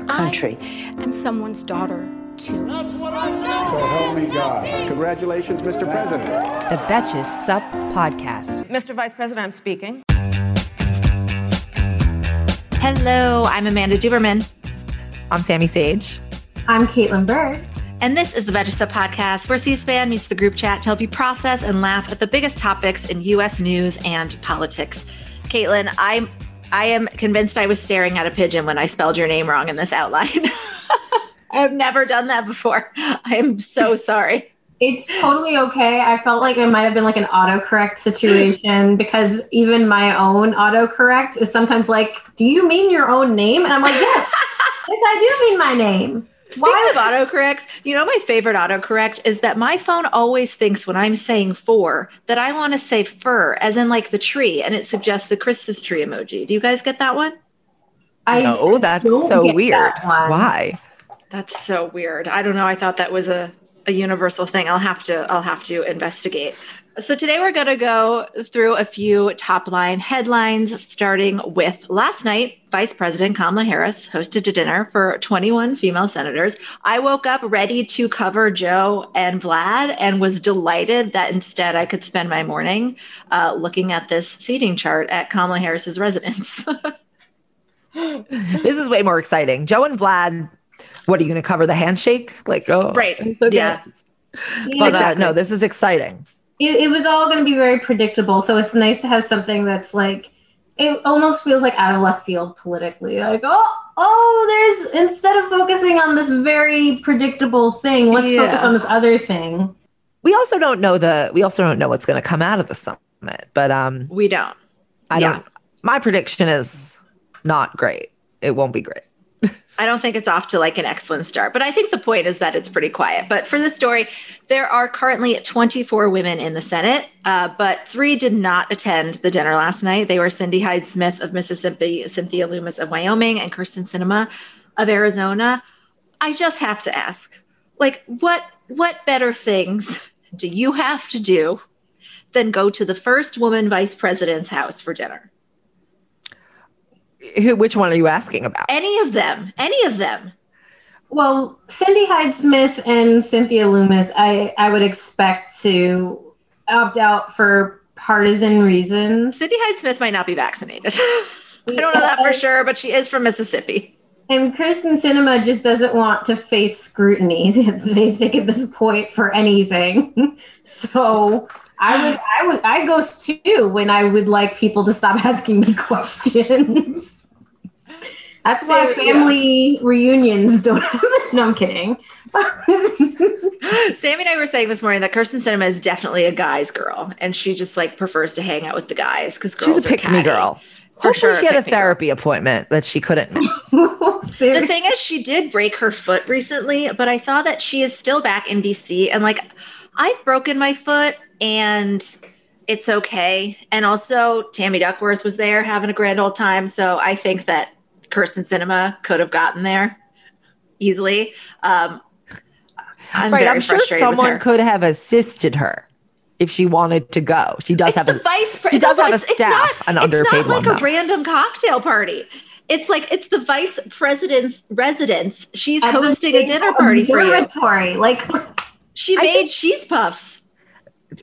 country. I'm someone's daughter, too. So help me God. Congratulations, Mr. President. the Betches Sup podcast. Mr. Vice President, I'm speaking. Hello, I'm Amanda Duberman. I'm Sami Sage. I'm Kaitlin Bird. And this is the Betches Sup podcast, where C-SPAN meets the group chat to help you process and laugh at the biggest topics in U.S. news and politics. Kaitlin, I'm I am convinced I was staring at a pigeon when I spelled your name wrong in this outline. I have never done that before. I am so sorry. It's totally okay. I felt like it might have been like an autocorrect situation because even my own autocorrect is sometimes like, "Do you mean your own name?" And I'm like, "Yes, yes, I do mean my name." Speaking of autocorrects, you know my favorite autocorrect is that my phone always thinks when I'm saying for that I want to say fir, as in like the tree, and it suggests the Christmas tree emoji. Do you guys get that one? I No, that's so weird. that. Why? That's so weird. I don't know. I thought that was a, a universal thing. I'll have to I'll have to investigate. So today we're going to go through a few top line headlines starting with last night Vice President Kamala Harris hosted a dinner for 21 female senators. I woke up ready to cover Joe and Vlad and was delighted that instead I could spend my morning uh, looking at this seating chart at Kamala Harris's residence. This is way more exciting. Joe and Vlad, what are you going to cover? The handshake? Like, oh, right. Yeah. But Exactly. uh, no, this is exciting. It, it was all going to be very predictable, so it's nice to have something that's like it almost feels like out of left field politically. Like, oh, oh, there's instead of focusing on this very predictable thing, let's Yeah. focus on this other thing. We also don't know the. We also don't know what's going to come out of the summit. But um, We don't. I Yeah. don't. My prediction is not great. It won't be great. I don't think it's off to like an excellent start, but I think the point is that it's pretty quiet. But for this story, there are currently 24 women in the Senate, uh, but three did not attend the dinner last night. They were Cindy Hyde Smith of Mississippi, Cynthia Lummis of Wyoming, and Kyrsten Sinema of Arizona. I just have to ask, like, what what better things do you have to do than go to the first woman vice president's house for dinner? Who? Which one are you asking about? Any of them? Any of them? Well, Cindy Hyde Smith and Cynthia Lummis, I, I would expect to opt out for partisan reasons. Cindy Hyde Smith might not be vaccinated. I don't know that for sure, but she is from Mississippi. And Kyrsten Sinema just doesn't want to face scrutiny. they think at this point for anything. So I would, I would, I ghost too when I would like people to stop asking me questions. That's why So, yeah. family reunions don't happen. No, I'm kidding. Sami and I were saying this morning that Kyrsten Sinema is definitely a guy's girl, and she just like prefers to hang out with the guys because girls She's a are pick me girl. For Hopefully, sure, she had a pick me girl. therapy appointment that she couldn't miss. The thing is, she did break her foot recently, but I saw that she is still back in DC, and like I've broken my foot, and it's okay. And also, Tammy Duckworth was there having a grand old time, so I think that Kyrsten Sinema could have gotten there easily. Um, I'm right. very I'm sure frustrated with someone could have assisted her if she wanted to go. She does It's have the a vice she president. does have a staff, an underpaid It's not one. like a though. random cocktail party. It's like it's the vice president's residence. She's At the hosting a dinner party for you. observatory. Like, She I made think- cheese puffs.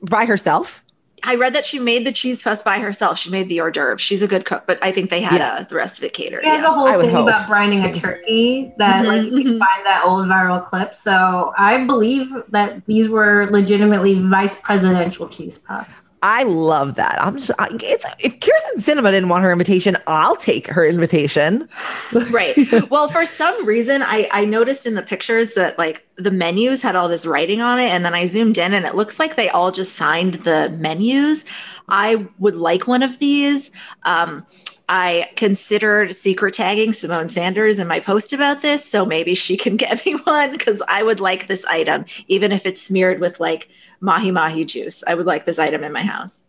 By herself. I read that she made the cheese puffs by herself. She made the hors d'oeuvres. She's a good cook, but I think they had Yeah. uh, the rest of it catered. There's yeah. a whole I thing hope. about brining a turkey that Mhm, like you can mhm. find that old viral clip. So I believe that these were legitimately vice presidential cheese puffs. I love that. I'm just, I, it's, if Kyrsten Sinema didn't want her invitation, I'll take her invitation. right. Well, for some reason, I, I noticed in the pictures that like the menus had all this writing on it. And then I zoomed in and it looks like they all just signed the menus. I would like one of these. Um, I considered secret tagging Symone Sanders in my post about this. So maybe she can get me one because I would like this item, even if it's smeared with like mahi mahi juice. I would like this item in my house.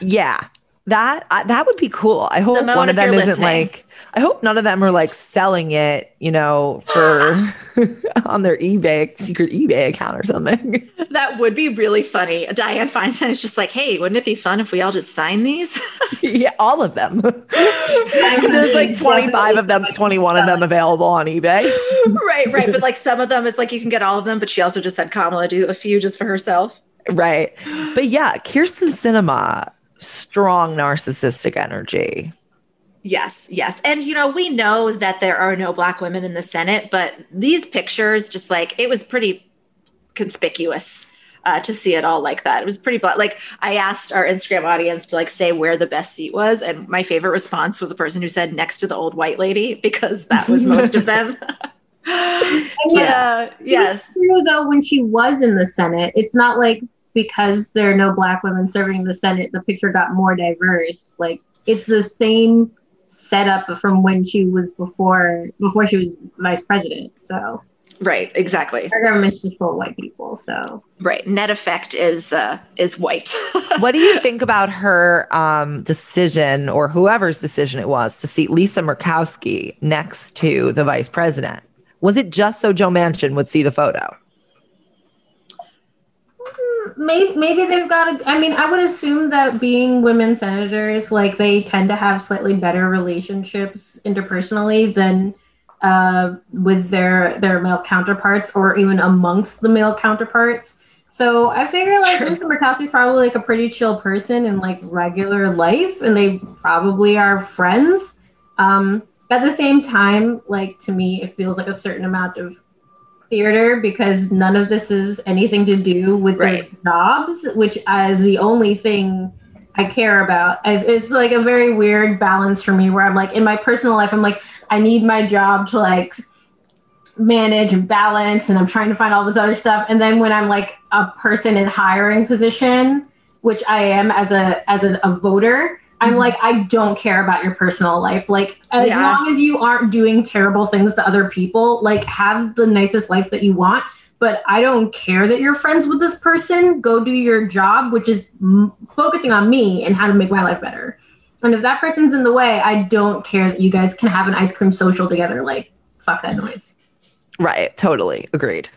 Yeah. That uh, that would be cool. I hope Symone, one of them isn't listening. like. I hope none of them are like selling it, you know, for on their eBay secret eBay account or something. That would be really funny. Dianne Feinstein is just like, hey, wouldn't it be fun if we all just sign these? yeah, all of them. There's like 25 of them, 21 of them available on eBay. right, right. But like some of them, it's like you can get all of them, but she also just had Kamala do a few just for herself. Right. But yeah, Kyrsten Sinema, strong narcissistic energy. Yes, yes. And, you know, we know that there are no Black women in the Senate, but these pictures, just like it was pretty conspicuous uh, to see it all like that. It was pretty black. Like I asked our Instagram audience to like say where the best seat was. And my favorite response was a person who said next to the old white lady because that was most of them. yeah. Yes. True though when she was in the Senate, it's not like because there are no black women serving in the Senate, the picture got more diverse. Like it's the same setup from when she was before before she was vice president. So Right. Exactly. our government's just full of white people. So Right. Net effect is uh, is white. what do you think about her um, decision or whoever's decision it was to seat Lisa Murkowski next to the vice president? Was it just so Joe Manchin would see the photo? Maybe maybe they've got a, I mean, I would assume that being women senators, like they tend to have slightly better relationships interpersonally than uh, with their their male counterparts or even amongst the male counterparts. So I figure like Lisa Murkowski's probably like a pretty chill person in like regular life, and they probably are friends. Um, at the same time, like to me, it feels like a certain amount of theater because none of this is anything to do with Right. their jobs, which is the only thing I care about. It's like a very weird balance for me where I'm like, in my personal life, I'm like, I need my job to like manage and balance, and I'm trying to find all this other stuff. And then when I'm like a person in hiring position, which I am as a as a, a voter, I'm mm-hmm. like, I don't care about your personal life. Like, as Yeah. long as you aren't doing terrible things to other people, like, have the nicest life that you want. But I don't care that you're friends with this person. Go do your job, which is m- focusing on me and how to make my life better. And if that person's in the way, I don't care that you guys can have an ice cream social together. Like, fuck that noise. Right. Totally. Agreed.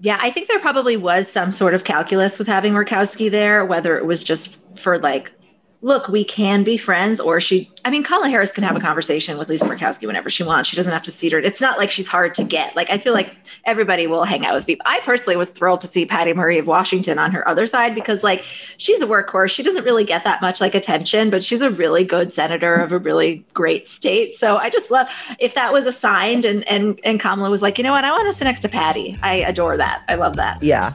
Yeah, I think there probably was some sort of calculus with having Murkowski there, whether it was just for like, look, we can be friends, or she, I mean, Kamala Harris can have a conversation with Lisa Murkowski whenever she wants. She doesn't have to seat her. It's not like she's hard to get. Like, I feel like everybody will hang out with people. I personally was thrilled to see Patty Murray of Washington on her other side because, like, she's a workhorse. She doesn't really get that much like attention, but she's a really good senator of a really great state. So I just love if that was assigned and and and Kamala was like, you know what, I want to sit next to Patty. I adore that. I love that. Yeah.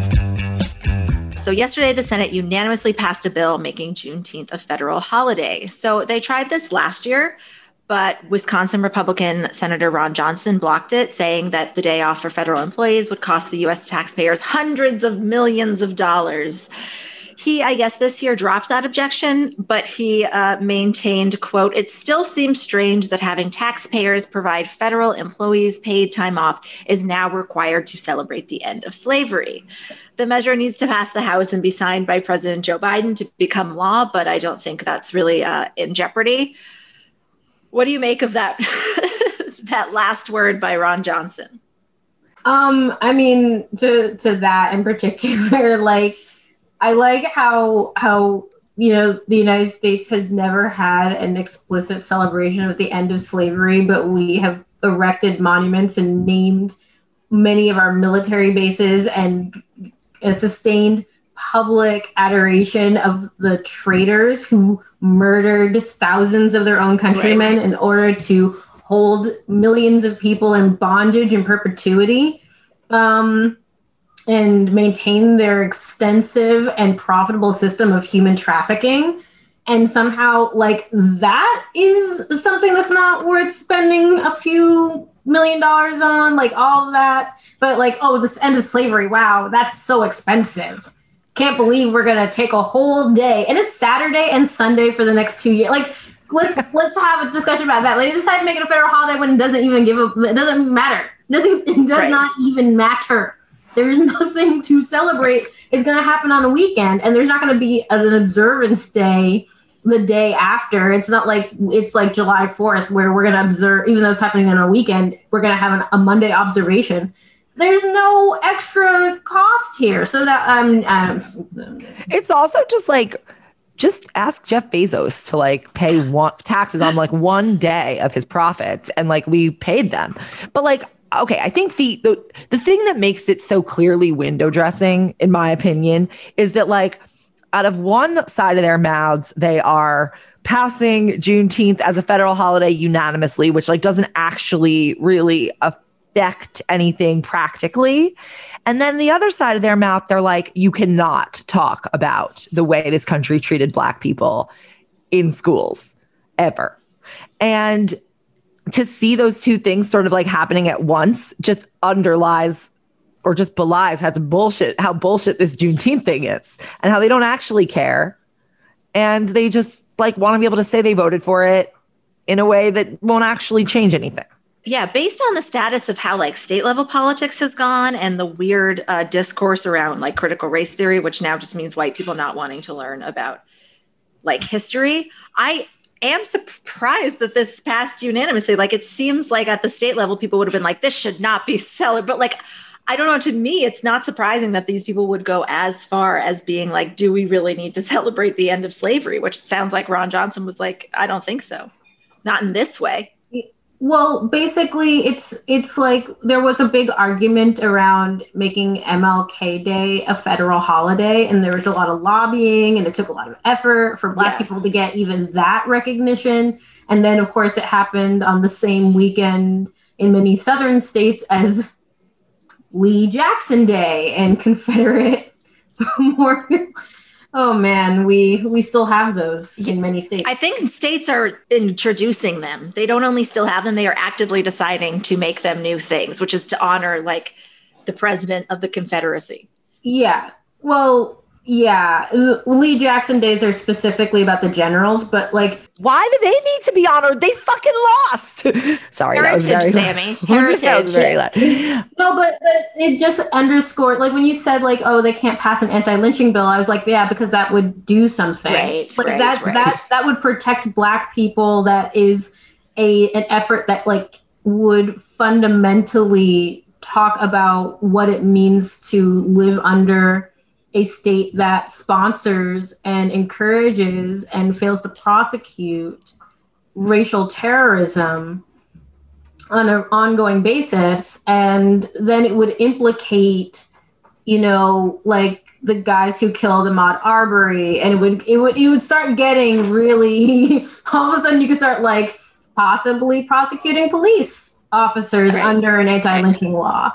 So, yesterday, the Senate unanimously passed a bill making Juneteenth a federal holiday. So, they tried this last year, but Wisconsin Republican Senator Ron Johnson blocked it, saying that the day off for federal employees would cost the US taxpayers hundreds of millions of dollars. He, I guess, this year dropped that objection, but he uh, maintained, quote, it still seems strange that having taxpayers provide federal employees paid time off is now required to celebrate the end of slavery. The measure needs to pass the House and be signed by President Joe Biden to become law, but I don't think that's really uh, in jeopardy. What do you make of that that last word by Ron Johnson? Um, I mean, to to that in particular, like I like how how you know the United States has never had an explicit celebration of the end of slavery, but we have erected monuments and named many of our military bases and a sustained public adoration of the traitors who murdered thousands of their own countrymen right. in order to hold millions of people in bondage in perpetuity. Um, and maintain their extensive and profitable system of human trafficking. And somehow like that is something that's not worth spending a few million dollars on like all of that. But like oh this end of slavery wow that's so expensive. Can't believe we're gonna take a whole day and it's saturday and sunday for the next two years like let's let's have a discussion about that. Like they decide to make it a federal holiday when it doesn't even give a it doesn't matter. It doesn't it does right. not even matter there's nothing to celebrate. It's going to happen on a weekend, and there's not going to be an observance day the day after. It's not like it's like July 4th where we're going to observe, even though it's happening on a weekend, we're going to have an, a Monday observation. There's no extra cost here. So that um, um it's also just like just ask Jeff Bezos to like pay one taxes on like one day of his profits and like we paid them. But like okay, I think the, the the thing that makes it so clearly window dressing, in my opinion, is that like out of one side of their mouths, they are passing Juneteenth as a federal holiday unanimously, which like doesn't actually really affect anything practically. And then the other side of their mouth, they're like, you cannot talk about the way this country treated black people in schools ever. And to see those two things sort of like happening at once just underlies or just belies how bullshit how bullshit this Juneteenth thing is and how they don't actually care. And they just like want to be able to say they voted for it in a way that won't actually change anything. Yeah, based on the status of how like state level politics has gone and the weird uh, discourse around like critical race theory, which now just means white people not wanting to learn about like history, I am surprised that this passed unanimously. Like it seems like at the state level, people would have been like, this should not be celebrated. But like, I don't know. To me, it's not surprising that these people would go as far as being like, do we really need to celebrate the end of slavery? Which sounds like Ron Johnson was like, I don't think so. Not in this way. Well, basically, it's it's like there was a big argument around making MLK Day a federal holiday, and there was a lot of lobbying, and it took a lot of effort for Black Yeah. people to get even that recognition. And then, of course, it happened on the same weekend in many Southern states as Lee Jackson Day and Confederate Memorial. Oh man, we we still have those in many states. I think states are introducing them. They don't only still have them, they are actively deciding to make them new things, which is to honor like the president of the Confederacy. Yeah. Well, yeah. Lee Jackson days are specifically about the generals, but like, Why do they need to be honored? They fucking lost. Sorry, that was very Sami. that was very loud. no, but, but it just underscored, like when you said, like, oh, they can't pass an anti lynching bill, I was like, yeah, because that would do something. Right, Like right, that, right. that, that would protect Black people. That is a, an effort that, like, would fundamentally talk about what it means to live under a state that sponsors and encourages and fails to prosecute racial terrorism on an ongoing basis and then it would implicate you know like the guys who killed Ahmaud Arbery and it would it would you would start getting really all of a sudden you could start like possibly prosecuting police officers Right. under an anti-lynching law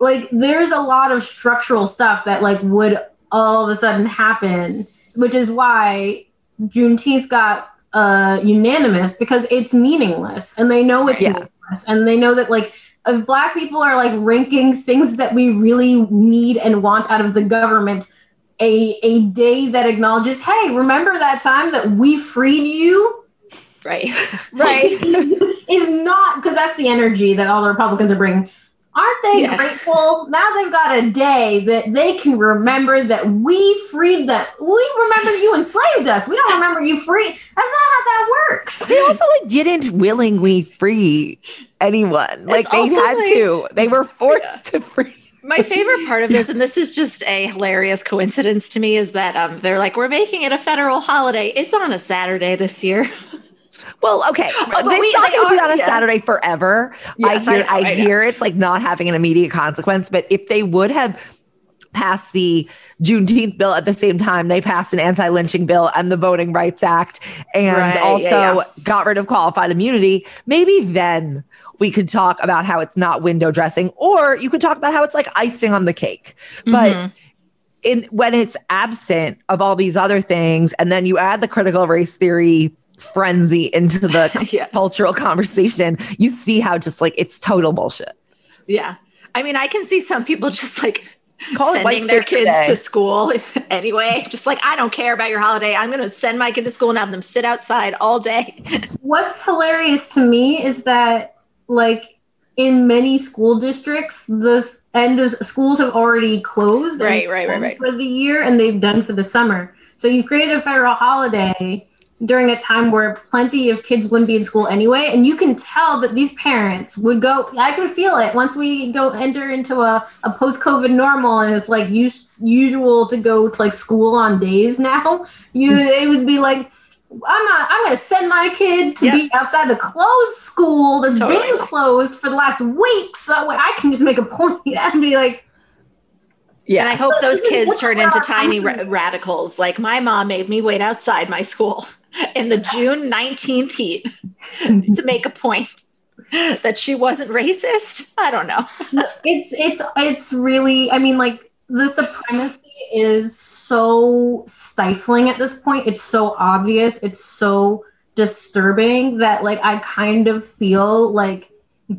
like there's a lot of structural stuff that like would all of a sudden happen which is why juneteenth got uh unanimous because it's meaningless and they know it's Yeah. meaningless and they know that like if black people are like ranking things that we really need and want out of the government a a day that acknowledges hey remember that time that we freed you Right. Right. is, is not because that's the energy that all the Republicans are bringing. Aren't they Yeah. grateful? Now they've got a day that they can remember that we freed them. We remember you enslaved us. We don't remember you free. That's not how that works. They also like didn't willingly free anyone. Like they had like- to. They were forced to free. My favorite part of this, and this is just a hilarious coincidence to me, is that um, they're like, we're making it a federal holiday. It's on a Saturday this year. Well, okay. but it's we- not going to be on a yeah. Saturday forever. Yes, I I hear know, I, I hear it's like not having an immediate consequence, but if they would have passed the Juneteenth bill at the same time they passed an anti-lynching bill and the Voting Rights Act and Right, also yeah. got rid of qualified immunity, maybe then we could talk about how it's not window dressing or you could talk about how it's like icing on the cake. But Mhm. in when it's absent of all these other things and then you add the critical race theory frenzy into the Yeah. cultural conversation you see how just like it's total bullshit Yeah. I mean, I can see some people just like Call it sending their kids Day. to school anyway. Just like, I don't care about your holiday. I'm going to send my kid to school and have them sit outside all day. What's hilarious to me is that, like, in many school districts, the end of schools have already closed Right, right, right, right. for the year, and they've done for the summer. So you create a federal holiday during a time where plenty of kids wouldn't be in school anyway, and you can tell that these parents would go. I can feel it once we go enter into a, a post-COVID normal, and it's like us- usual to go to like school on days now. You it would be like. I'm not. I'm going to send my kid to Yeah. be outside the closed school that's Totally. been closed for the last week, so I can just make a point and be like, yeah And I hope those kids turn into tiny ra- radicals. Like my mom made me wait outside my school in the June 19th heat to make a point that she wasn't racist. I don't know. it's it's it's really i mean like the supremacy is so stifling at this point it's so obvious it's so disturbing that like i kind of feel like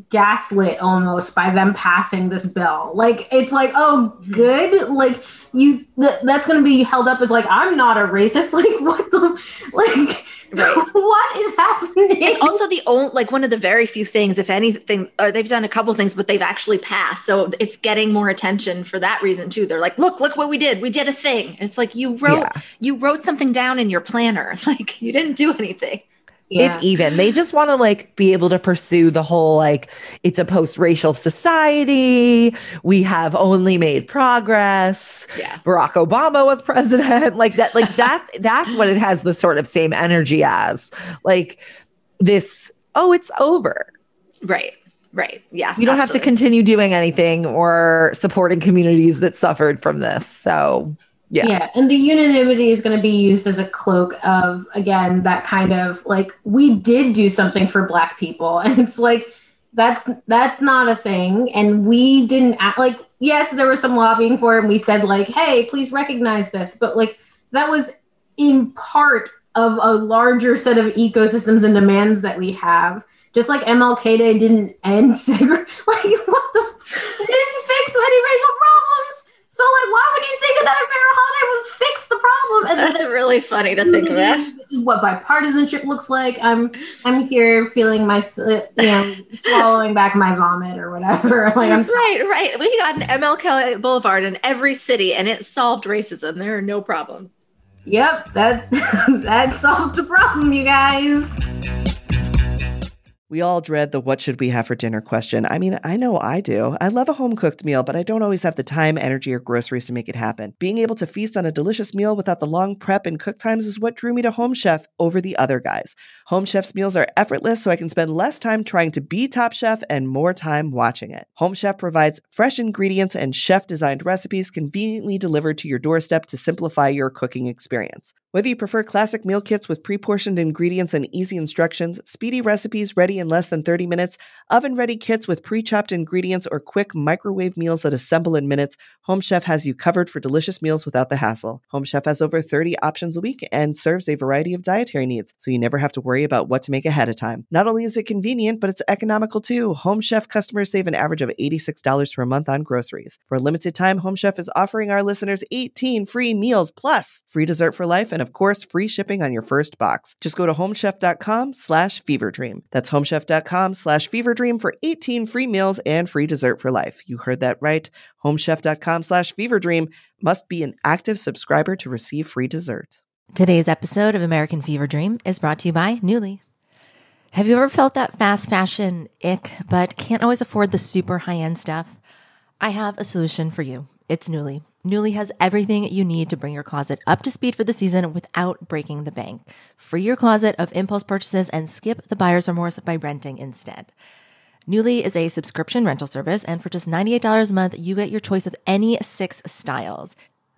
gaslit almost by them passing this bill like it's like oh mm-hmm. good like you th- that's going to be held up as like i'm not a racist like what the like Right. what is happening It's also the only, like one of the very few things, if anything, or they've done a couple things, but they've actually passed. So it's getting more attention for that reason too. They're like, look, look what we did. We did a thing. It's like you wrote, Yeah. you wrote something down in your planner. Like you didn't do anything. Yeah. if even they just want to like be able to pursue the whole like it's a post-racial society we have only made progress Yeah. barack obama was president like that like that that's what it has the sort of same energy as like this oh it's over Right. Right. Yeah. You don't have to continue doing anything or supporting communities that suffered from this. So, yeah. Yeah, and the unanimity is going to be used as a cloak of again that kind of like we did do something for black people and it's like that's that's not a thing and we didn't act like yes there was some lobbying for it and we said like hey please recognize this but like that was in part of a larger set of ecosystems and demands that we have just like MLK Day didn't end segre- like what the it didn't fix any racial so like why would you think another federal holiday would fix the problem and That's really funny to think of that. this is what bipartisanship looks like. I'm I'm here feeling my uh, you know swallowing back my vomit or whatever. Like I'm Right, right. We got an MLK Boulevard in every city and it solved racism. There are no problem. yep that that solved the problem, you guys. We all dread the what should we have for dinner question. I mean, I know I do. I love a home cooked meal, but I don't always have the time, energy, or groceries to make it happen. Being able to feast on a delicious meal without the long prep and cook times is what drew me to Home Chef over the other guys. Home Chef's meals are effortless, so I can spend less time trying to be Top Chef and more time watching it. Home Chef provides fresh ingredients and chef designed recipes conveniently delivered to your doorstep to simplify your cooking experience. Whether you prefer classic meal kits with pre portioned ingredients and easy instructions, speedy recipes ready in less than 30 minutes, oven ready kits with pre chopped ingredients, or quick microwave meals that assemble in minutes, Home Chef has you covered for delicious meals without the hassle. Home Chef has over 30 options a week and serves a variety of dietary needs, so you never have to worry about what to make ahead of time. Not only is it convenient, but it's economical too. Home Chef customers save an average of $86 per month on groceries. For a limited time, Home Chef is offering our listeners 18 free meals plus free dessert for life and of course free shipping on your first box. Just go to homechef.com slash feverdream. That's homechef.com slash feverdream for 18 free meals and free dessert for life. You heard that right. Homechef.com slash feverdream must be an active subscriber to receive free dessert. Today's episode of American Fever Dream is brought to you by Nuuly. Have you ever felt that fast fashion ick, but can't always afford the super high end stuff? I have a solution for you. It's Nuuly. Nuuly has everything you need to bring your closet up to speed for the season without breaking the bank. Free your closet of impulse purchases and skip the buyer's remorse by renting instead. Nuuly is a subscription rental service, and for just $98 a month, you get your choice of any six styles.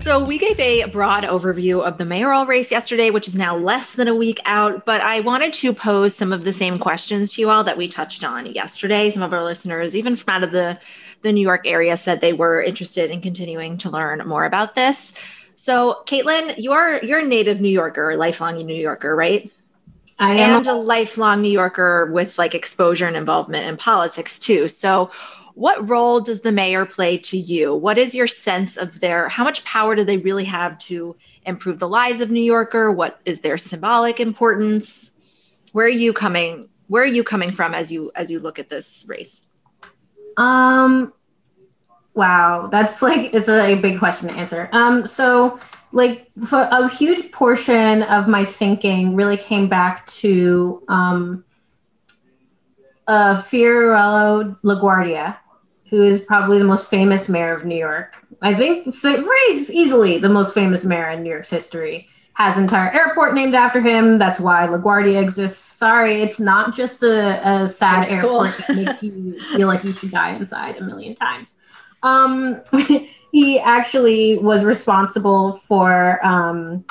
So, we gave a broad overview of the mayoral race yesterday, which is now less than a week out. But I wanted to pose some of the same questions to you all that we touched on yesterday. Some of our listeners, even from out of the, the New York area, said they were interested in continuing to learn more about this. So, Kaitlin, you are you're a native New Yorker, lifelong New Yorker, right? I am and a lifelong New Yorker with like exposure and involvement in politics too. So, what role does the mayor play to you? What is your sense of their how much power do they really have to improve the lives of New Yorker? What is their symbolic importance? Where are you coming where are you coming from as you as you look at this race? Um wow, that's like it's a big question to answer. Um so like for a huge portion of my thinking really came back to um uh Fiorello LaGuardia, who is probably the most famous mayor of New York. I think so, he's easily the most famous mayor in New York's history. Has an entire airport named after him. That's why LaGuardia exists. Sorry, it's not just a, a sad That's cool. airport that makes you feel like you should die inside a million times. Um, he actually was responsible for um,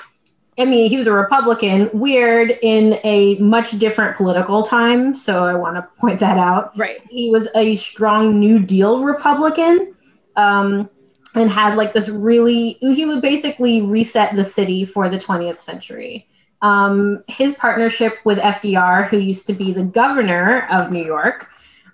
I mean, he was a Republican, weird in a much different political time. So I want to point that out. Right. He was a strong New Deal Republican um, and had like this really, he would basically reset the city for the 20th century. Um, his partnership with FDR, who used to be the governor of New York,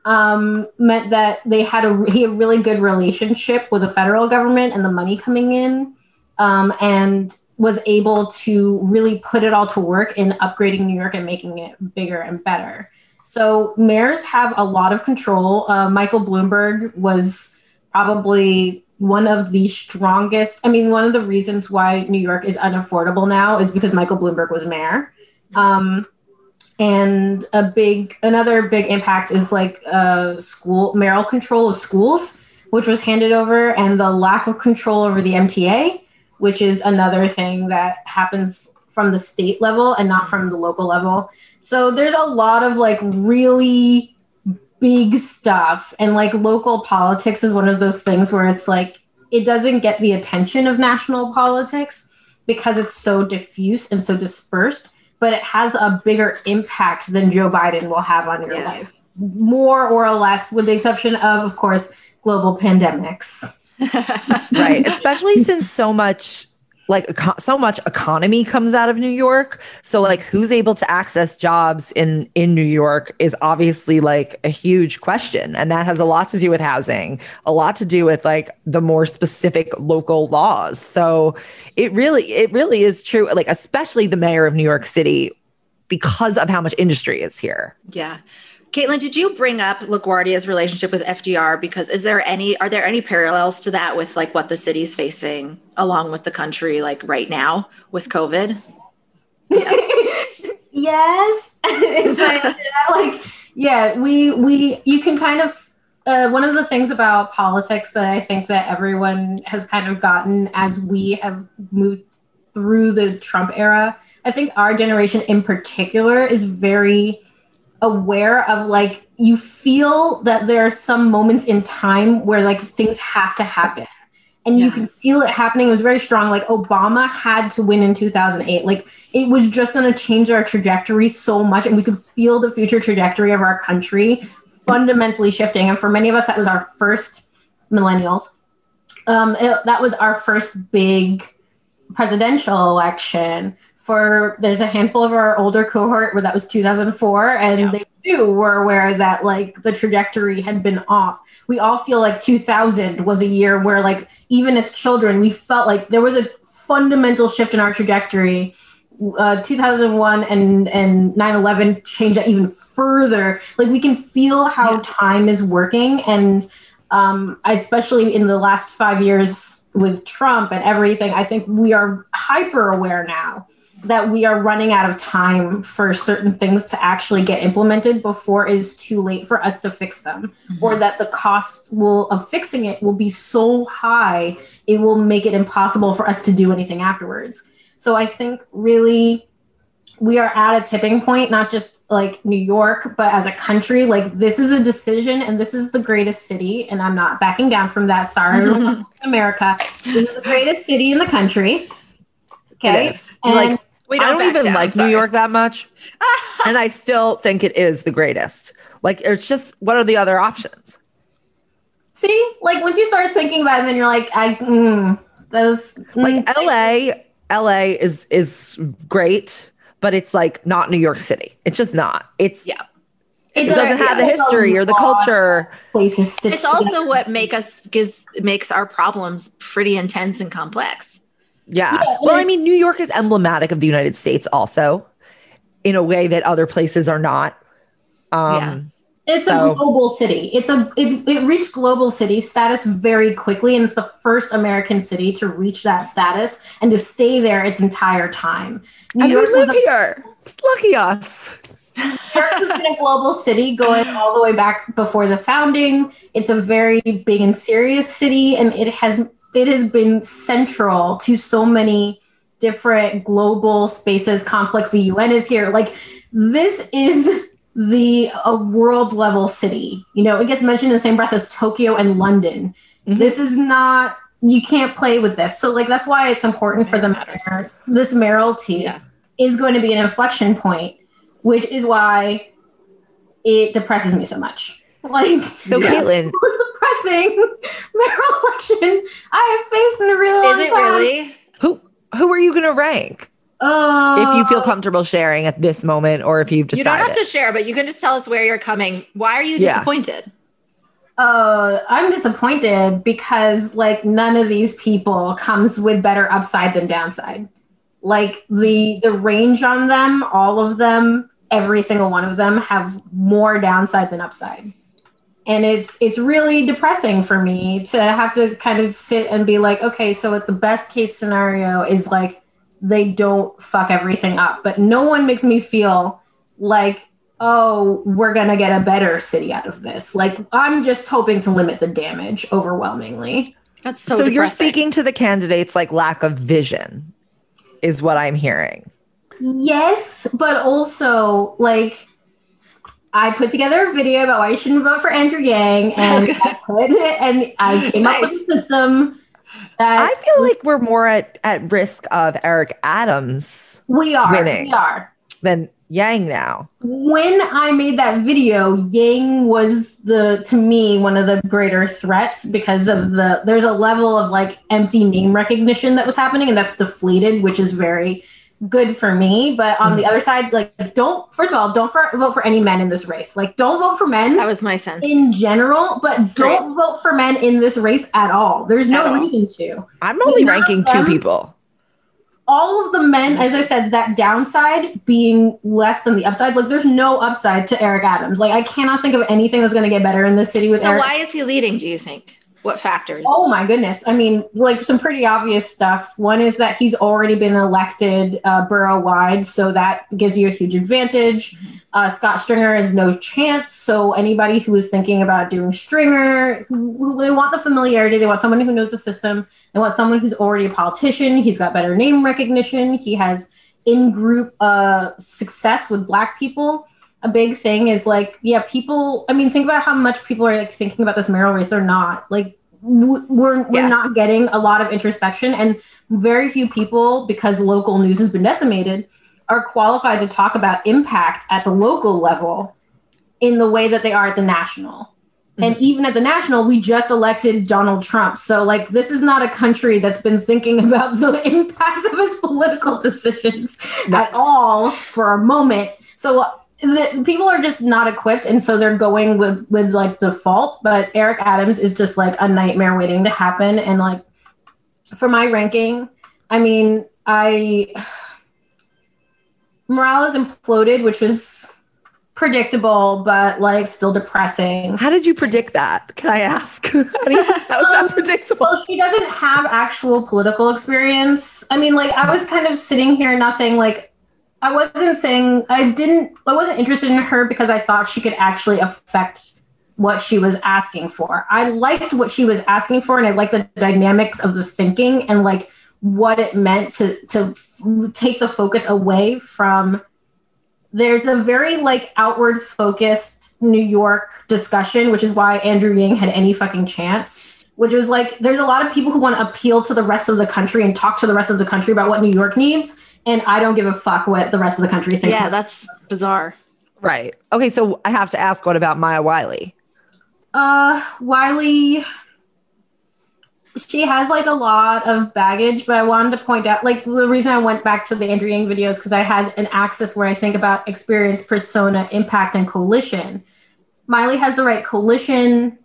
um, meant that they had a he had a really good relationship with the federal government and the money coming in, um, and was able to really put it all to work in upgrading New York and making it bigger and better. So mayors have a lot of control. Uh, Michael Bloomberg was probably one of the strongest. I mean, one of the reasons why New York is unaffordable now is because Michael Bloomberg was mayor. Um, and a big another big impact is like uh, school mayoral control of schools, which was handed over, and the lack of control over the MTA, which is another thing that happens from the state level and not from the local level. So there's a lot of like really big stuff and like local politics is one of those things where it's like it doesn't get the attention of national politics because it's so diffuse and so dispersed but it has a bigger impact than Joe Biden will have on your Yeah. life more or less with the exception of of course global pandemics right especially since so much like so much economy comes out of new york. So like who's able to access jobs in in new york is obviously like a huge question. And that has a lot to do with housing a lot to do with like the more specific local laws. So it really it really is true like especially the mayor of new york city because of how much industry is here. Yeah. Kaitlin, did you bring up LaGuardia's relationship with FDR? Because is there any are there any parallels to that with like what the city's facing along with the country like right now with COVID? yes It's like, like yeah we we you can kind of uh, one of the things about politics that i think that everyone has kind of gotten as we have moved through the trump era i think our generation in particular is very aware of like you feel that there are some moments in time where like things have to happen and you can feel it happening. It was very strong. Like Obama had to win in 2008. Like it was just going to change our trajectory so much, and we could feel the future trajectory of our country fundamentally shifting. And for many of us, that was our first millennials. Um, it- that was our first big presidential election. For there's a handful of our older cohort where that was 2004, and Yeah. they too were aware that like the trajectory had been off. We all feel like 2000 was a year where like even as children we felt like there was a fundamental shift in our trajectory. Uh, 2001 and and 9/11 changed that even further. Like we can feel how Yeah. time is working, and um, especially in the last five years with Trump and everything, I think we are hyper aware now that we are running out of time for certain things to actually get implemented before it is too late for us to fix them. Mm-hmm. Or that the cost will of fixing it will be so high it will make it impossible for us to do anything afterwards. So i think really we are at a tipping point not just like new york but as a country. Like this is a decision and this is the greatest city and i'm not backing down from that. Sorry everyone else in america. This is the greatest city in the country. Okay? Is. and like We I don't even down, like sorry. New York that much. and I still think it is the greatest. Like it's just what are the other options? See, like once you start thinking about it, then you're like, I, mm, those, Like mm, LA, LA is is great, but it's like not New York City. It's just not. It's Yeah. it doesn't have the history or the culture. Places stitched It's also what make us gives makes our problems pretty intense and complex. Yeah. Yeah, well, I mean, New York is emblematic of the United States also in a way that other places are not. Um Yeah. It's so- a global city. It's a it, it reached global city status very quickly, and it's the first American city to reach that status and to stay there its entire time. New and we live a here. Lucky us. New York has been a global city going all the way back before the founding. It's a very big and serious city, and it has it has been central to so many different global spaces, conflicts. The UN is here. Like this is the a world level city. You know, it gets mentioned in the same breath as Tokyo and London. Mhm. This is not you can't play with this. So like that's why it's important for the mayor, this mayoralty is going to be an inflection point, which is why it depresses me so much. Like So, Kaitlin- the most depressing mayoral election I have faced in a really long Is it time. really? Who who are you going to rank? Uh, if you feel comfortable sharing at this moment, or if you've decided, You decided. don't have to share, but you can just tell us where you're coming. Why are you Yeah. disappointed? Uh, I'm disappointed because like none of these people comes with better upside than downside. Like the the range on them, all of them, every single one of them have more downside than upside. And it's it's really depressing for me to have to kind of sit and be like, okay, so at the best case scenario is like they don't fuck everything up, but no one makes me feel like oh, we're going to get a better city out of this. Like, I'm just hoping to limit the damage overwhelmingly. That's so you're speaking to the candidates like lack of vision, is what I'm hearing. Yes, but also, like, I put together a video about why you shouldn't vote for Andrew Yang, and I put it, and I came up with a system that I feel like we're more at, at risk of Eric Adams we are. winning We are. than Yang now. when I made that video, Yang was the to me one of the greater threats because of the there's a level of like empty name recognition that was happening and that's deflated, which is very good for me. But on the mm-hmm. other side, like don't first of all, don't for, vote for any men in this race. Like don't vote for men. That was my sense in general, but don't vote for men in this race at all. There's no reason to. I'm only None ranking two them- people. all of the men, as I said, that downside being less than the upside. Like, there's no upside to Eric Adams. Like, I cannot think of anything that's going to get better in this city with So Eric. why is he leading? Do you think? What factors? Oh my goodness! I mean, like some pretty obvious stuff. One is that he's already been elected uh, borough wide, so that gives you a huge advantage. Uh, Scott Stringer has no chance. So anybody who is thinking about doing Stringer, who, who they want the familiarity, they want someone who knows the system. They want someone who's already a politician. He's got better name recognition. He has in-group uh, success with Black people a big thing is like, yeah, people. I mean, think about how much people are like thinking about this mayoral race. They're not like we're we're not getting a lot of introspection, and very few people, because local news has been decimated, are qualified to talk about impact at the local level in the way that they are at the national. And mm-hmm. even at the national, we just elected Donald Trump. So, like, this is not a country that's been thinking about the impacts of its political decisions at all for a moment. So, the, people are just not equipped, and so they're going with with like default. But Eric Adams is just like a nightmare waiting to happen. And like, for my ranking, I mean, I Morales has imploded, which was predictable, but like still depressing. How did you predict that? Can I ask? I mean, that was not predictable. Well, she doesn't have actual political experience. I mean, like I was kind of sitting here not saying like I wasn't saying I didn't I wasn't interested in her because I thought she could actually affect what she was asking for. I liked what she was asking for and I liked the dynamics of the thinking and like what it meant to to f- take the focus away from there's a very like outward focused New York discussion, which is why Andrew Yang had any fucking chance. Which was like, there's a lot of people who want to appeal to the rest of the country and talk to the rest of the country about what New York needs, and I don't give a fuck what the rest of the country thinks. Yeah, that's bizarre. Right. Okay, so I have to ask what about Maya Wiley? Uh, Wiley, she has like a lot of baggage, but I wanted to point out, like, the reason I went back to the Andrew Yang videos because I had an axis where I think about experience, persona, impact, and coalition. Miley has the right coalition.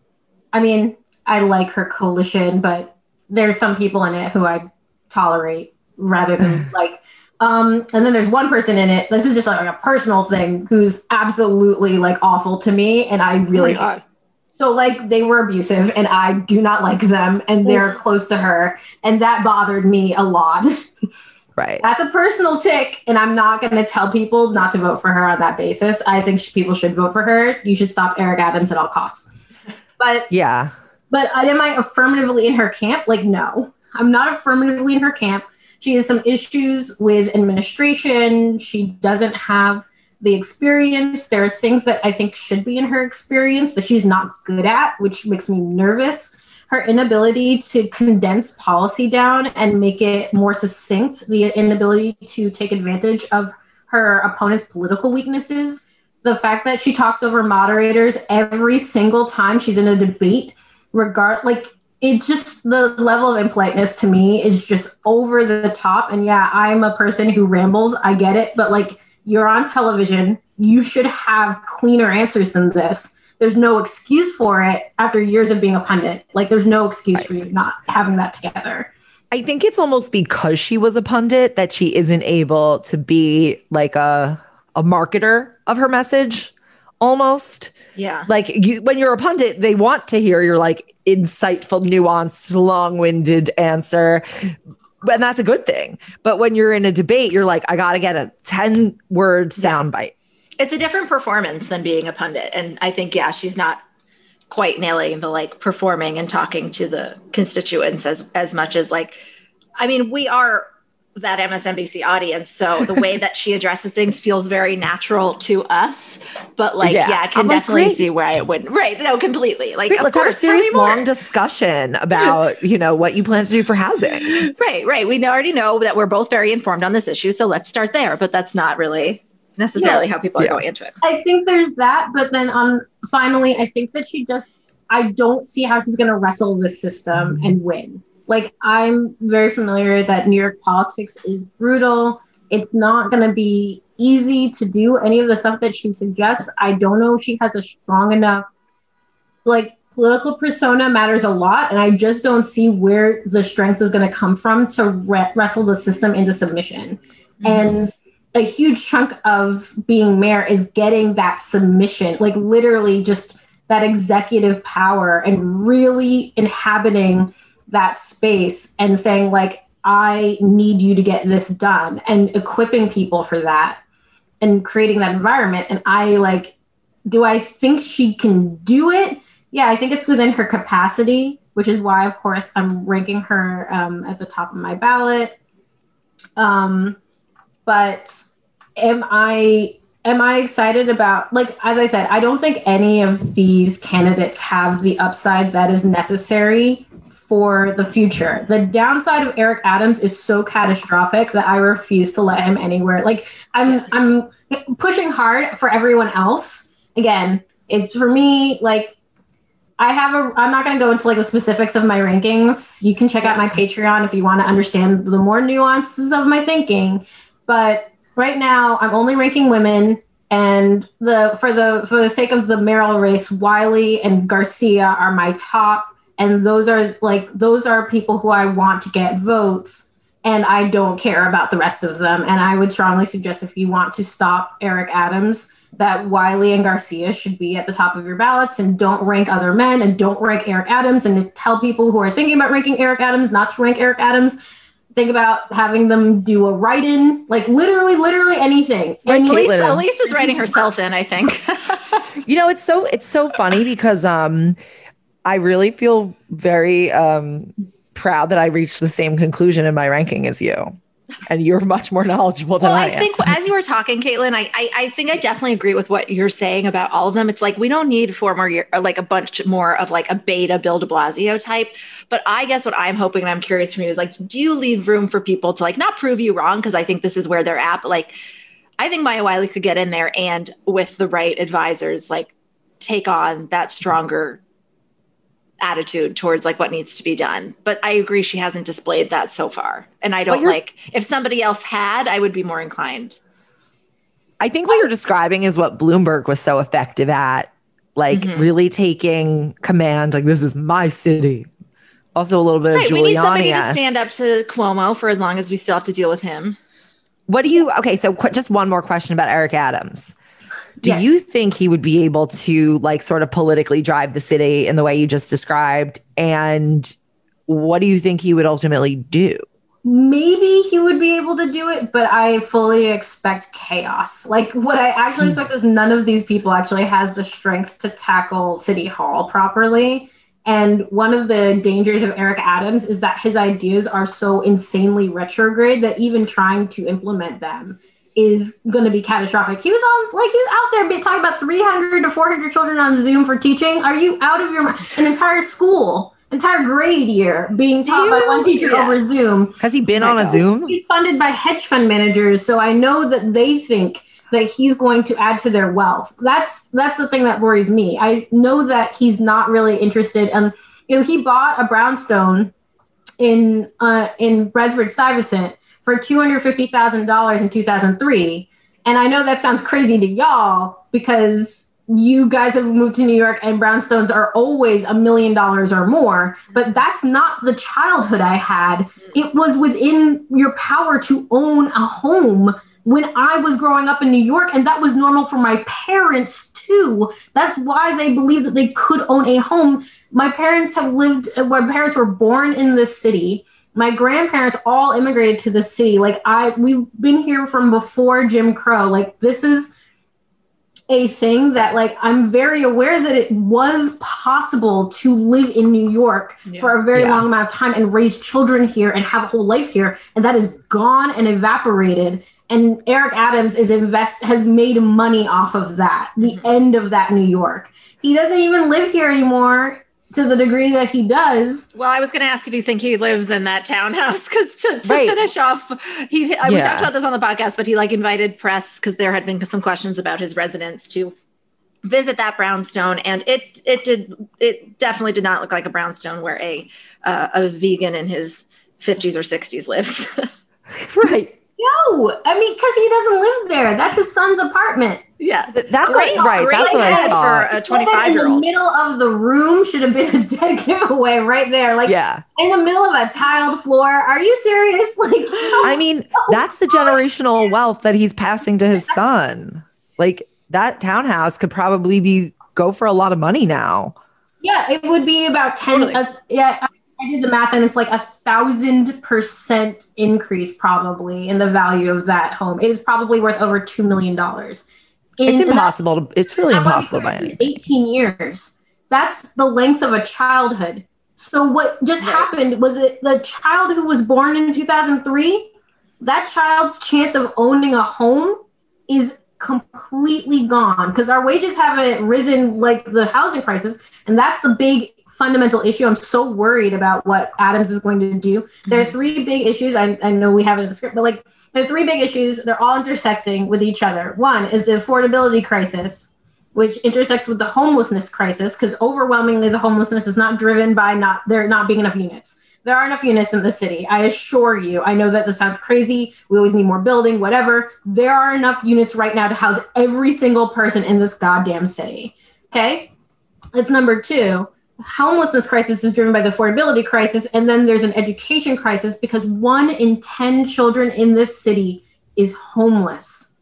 I mean, I like her coalition, but there's some people in it who I tolerate rather than like. Um, and then there's one person in it. This is just like a personal thing who's absolutely like awful to me, and I really God. so like they were abusive and I do not like them and they're close to her and that bothered me a lot. Right. That's a personal tick and I'm not going to tell people not to vote for her on that basis. I think sh- people should vote for her. You should stop Eric Adams at all costs. But Yeah. but am I affirmatively in her camp? Like no. I'm not affirmatively in her camp. She has some issues with administration. She doesn't have the experience. There are things that I think should be in her experience that she's not good at, which makes me nervous. her inability to condense policy down and make it more succinct, the inability to take advantage of her opponent's political weaknesses, the fact that she talks over moderators every single time she's in a debate, regard like it's just the level of impoliteness to me is just over the top. And yeah, I'm a person who rambles. I get it, but like you're on television, you should have cleaner answers than this. There's no excuse for it after years of being a pundit. Like there's no excuse for you not having that together. I think it's almost because she was a pundit that she isn't able to be like a a marketer of her message almost. Yeah. Like you when you're a pundit, they want to hear your like insightful, nuanced, long-winded answer. And that's a good thing. But when you're in a debate, you're like, I gotta get a 10 word soundbite. It's a different performance than being a pundit. And I think, yeah, she's not quite nailing the like performing and talking to the constituents as as much as like I mean, we are that MSNBC audience. So the way that she addresses things feels very natural to us. But like, yeah, Yeah. I can I'm definitely great. see why it wouldn't. Right. No, completely. Like, Great, of let's have a course, tell me serious long discussion about, you know, what you plan to do for housing. Right, right. We already know that we're both very informed on this issue. So let's start there. But that's not really necessarily Yeah. how people are Yeah. going into it. I think there's that, but then on finally, I think that she just I don't see how she's gonna wrestle this system and win. Like I'm very familiar that New York politics is brutal. It's not gonna be easy to do any of the stuff that she suggests. I don't know if she has a strong enough like political persona matters a lot, and I just don't see where the strength is going to come from to re- wrestle the system into submission. Mm-hmm. And a huge chunk of being mayor is getting that submission, like literally just that executive power and really inhabiting that space and saying like I need you to get this done and equipping people for that and creating that environment and I like do I think she can do it? Yeah, I think it's within her capacity, which is why, of course, I'm ranking her um, at the top of my ballot. Um, but am I am I excited about like as I said, I don't think any of these candidates have the upside that is necessary for the future. The downside of Eric Adams is so catastrophic that I refuse to let him anywhere. Like I'm I'm pushing hard for everyone else. Again, it's for me like I have a I'm not going to go into like the specifics of my rankings. You can check out my Patreon if you want to understand the more nuances of my thinking, but right now I'm only ranking women and the for the for the sake of the mayoral race, Wiley and Garcia are my top and those are like those are people who I want to get votes and I don't care about the rest of them and I would strongly suggest if you want to stop Eric Adams that Wiley and Garcia should be at the top of your ballots and don't rank other men and don't rank Eric Adams and tell people who are thinking about ranking Eric Adams not to rank Eric Adams. Think about having them do a write in, like literally, literally anything. Right, And Kaitlin. Elise, Elise is writing herself in, I think. You know, it's so it's so funny because um I really feel very um proud that I reached the same conclusion in my ranking as you. And you're much more knowledgeable than well, I, I am. think as you were talking, Kaitlin, I, I I think I definitely agree with what you're saying about all of them. It's like we don't need four more year, like a bunch more of like a beta Bill De Blasio type. But I guess what I'm hoping and I'm curious from you is like, do you leave room for people to like not prove you wrong? Because I think this is where they're at. But like, I think Maya Wiley could get in there and with the right advisors, like take on that stronger attitude towards like what needs to be done. But I agree she hasn't displayed that so far. And I don't like if somebody else had, I would be more inclined. I think what you're describing is what Bloomberg was so effective at, like Mhm. really taking command. Like this is my city. Also, a little bit Right, of Giuliani. we need somebody to stand up to Cuomo for as long as we still have to deal with him. What do you? Okay, so qu- just one more question about Eric Adams. Do Yes. you think he would be able to like sort of politically drive the city in the way you just described? And what do you think he would ultimately do? maybe he would be able to do it, but I fully expect chaos. Like what I actually hmm. expect is none of these people actually has the strength to tackle City Hall properly. And one of the dangers of Eric Adams is that his ideas are so insanely retrograde that even trying to implement them is going to be catastrophic. He was on, like, he was out there be- talking about 300 to 400 children on Zoom for teaching. Are you out of your mind? An entire school entire grade year being taught by one teacher Yeah. over Zoom. Has he been on a Zoom? He's funded by hedge fund managers, so I know that they think that he's going to add to their wealth. That's that's the thing that worries me. I know that he's not really interested. And you know, he bought a brownstone in uh, in Bedford Stuyvesant for two hundred fifty thousand dollars in two thousand three. And I know that sounds crazy to y'all because you guys have moved to New York and brownstones are always a million dollars or more, but that's not the childhood I had. It was within your power to own a home when I was growing up in New York, and that was normal for my parents too. That's why they believed that they could own a home. My parents have lived, my parents were born in this city. My grandparents all immigrated to the city. Like I, we've been here from before Jim Crow. Like this is a thing that like I'm very aware that it was possible to live in New York for a very Yeah. long amount of time and raise children here and have a whole life here and that is gone and evaporated and Eric Adams is invest has made money off of that the mm-hmm. end of that New York he doesn't even live here anymore to the degree that he does Well, I was going to ask if you think he lives in that townhouse because to, to Right. finish off, he I, we talked about this on the podcast, but he like invited press because there had been some questions about his residence to visit that brownstone, and it it did it definitely did not look like a brownstone where a uh, a vegan in his fifties or sixties lives. Right. no I mean because he doesn't live there that's his son's apartment yeah, That's Great- what, right. great That's what I thought. for a twenty five year in the old. middle of the room should have been a dead giveaway right there like yeah. in the middle of a tiled floor. Are you serious? Like, I mean, that's the generational wealth that he's passing to his son. Like that townhouse could probably be go for a lot of money now. yeah, it would be about ten. Totally. uh, yeah, I, I did the math, and it's like a thousand percent increase probably in the value of that home. It is probably worth over two million dollars. It's impossible to it's really impossible by any. Eighteen years. That's the length of a childhood. So what just Right. happened was it the child who was born in 2003, that child's chance of owning a home is completely gone because our wages haven't risen like the housing crisis and that's the big fundamental issue i'm so worried about what adams is going to do there are mm-hmm. three big issues i, I know we have it in the script but like are three big issues they're all intersecting with each other. One is the affordability crisis which intersects with the homelessness crisis because overwhelmingly the homelessness is not driven by not there not being enough units. There are enough units in the city i assure you. I know that this sounds crazy. We always need more building whatever. There are enough units right now to house every single person in this goddamn city. Okay? That's number two homelessness crisis is driven by the affordability crisis and then there's an education crisis because one in 10 children in this city is homeless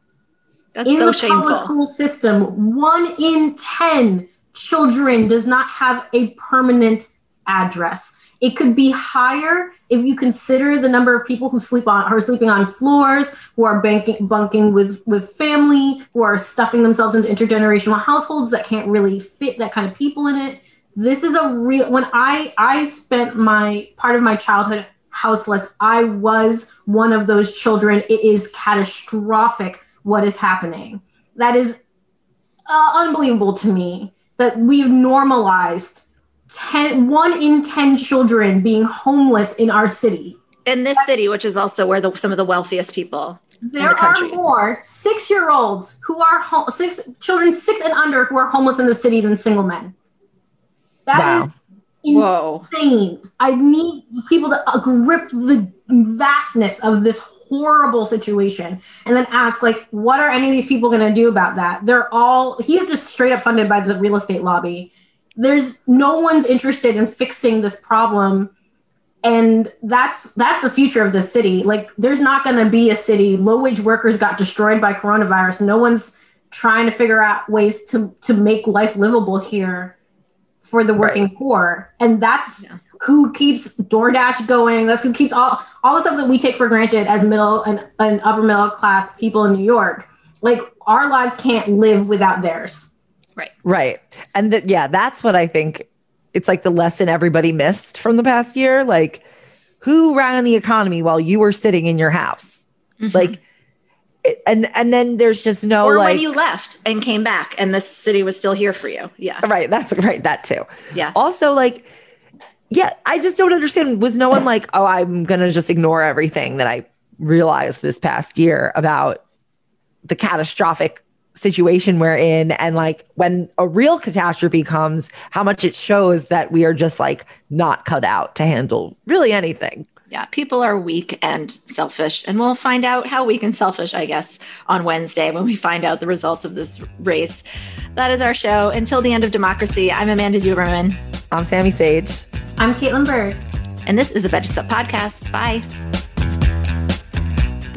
That's in so the shameful. public school system, one in 10 children does not have a permanent address. It could be higher if you consider the number of people who sleep on are sleeping on floors, who are banking, bunking with with family, who are stuffing themselves into intergenerational households that can't really fit that kind of people in it. This is a real when I I spent my part of my childhood houseless. I was one of those children. It is catastrophic what is happening. That is uh, unbelievable to me that we've normalized 10, one in 10 children being homeless in our city. in this city, which is also where the, some of the wealthiest people There in the are country. more six year olds who are ho- six children six and under who are homeless in the city than single men. That is Wow. Whoa. insane. I need people to uh, grip the vastness of this horrible situation and then ask like what are any of these people going to do about that? They're all he's just straight up funded by the real estate lobby. There's no one's interested in fixing this problem. And that's that's the future of the city. Like there's not going to be a city. Low wage workers got destroyed by coronavirus. No one's trying to figure out ways to to make life livable here for the working poor and that's Yeah. who keeps DoorDash going that's who keeps all all the stuff that we take for granted as middle and, and upper middle class people in New York like our lives can't live without theirs Right. Right. And th- yeah, that's what I think it's like the lesson everybody missed from the past year. Like, who ran the economy while you were sitting in your house? Mm-hmm. Like, it- and and then there's just no or like when you left and came back and the city was still here for you. Yeah. right. That's right. That too. Yeah. Also, like, yeah, I just don't understand. Was no one like, oh, I'm going to just ignore everything that I realized this past year about the catastrophic situation we're in? And like when a real catastrophe comes, how much it shows that we are just like not cut out to handle really anything. Yeah, people are weak and selfish. And we'll find out how weak and selfish, I guess, on Wednesday when we find out the results of this race. That is our show. Until the end of democracy, I'm Amanda Duberman. I'm Sami Sage. I'm Kaitlin Bird. And this is the Betches Sup Podcast. Bye.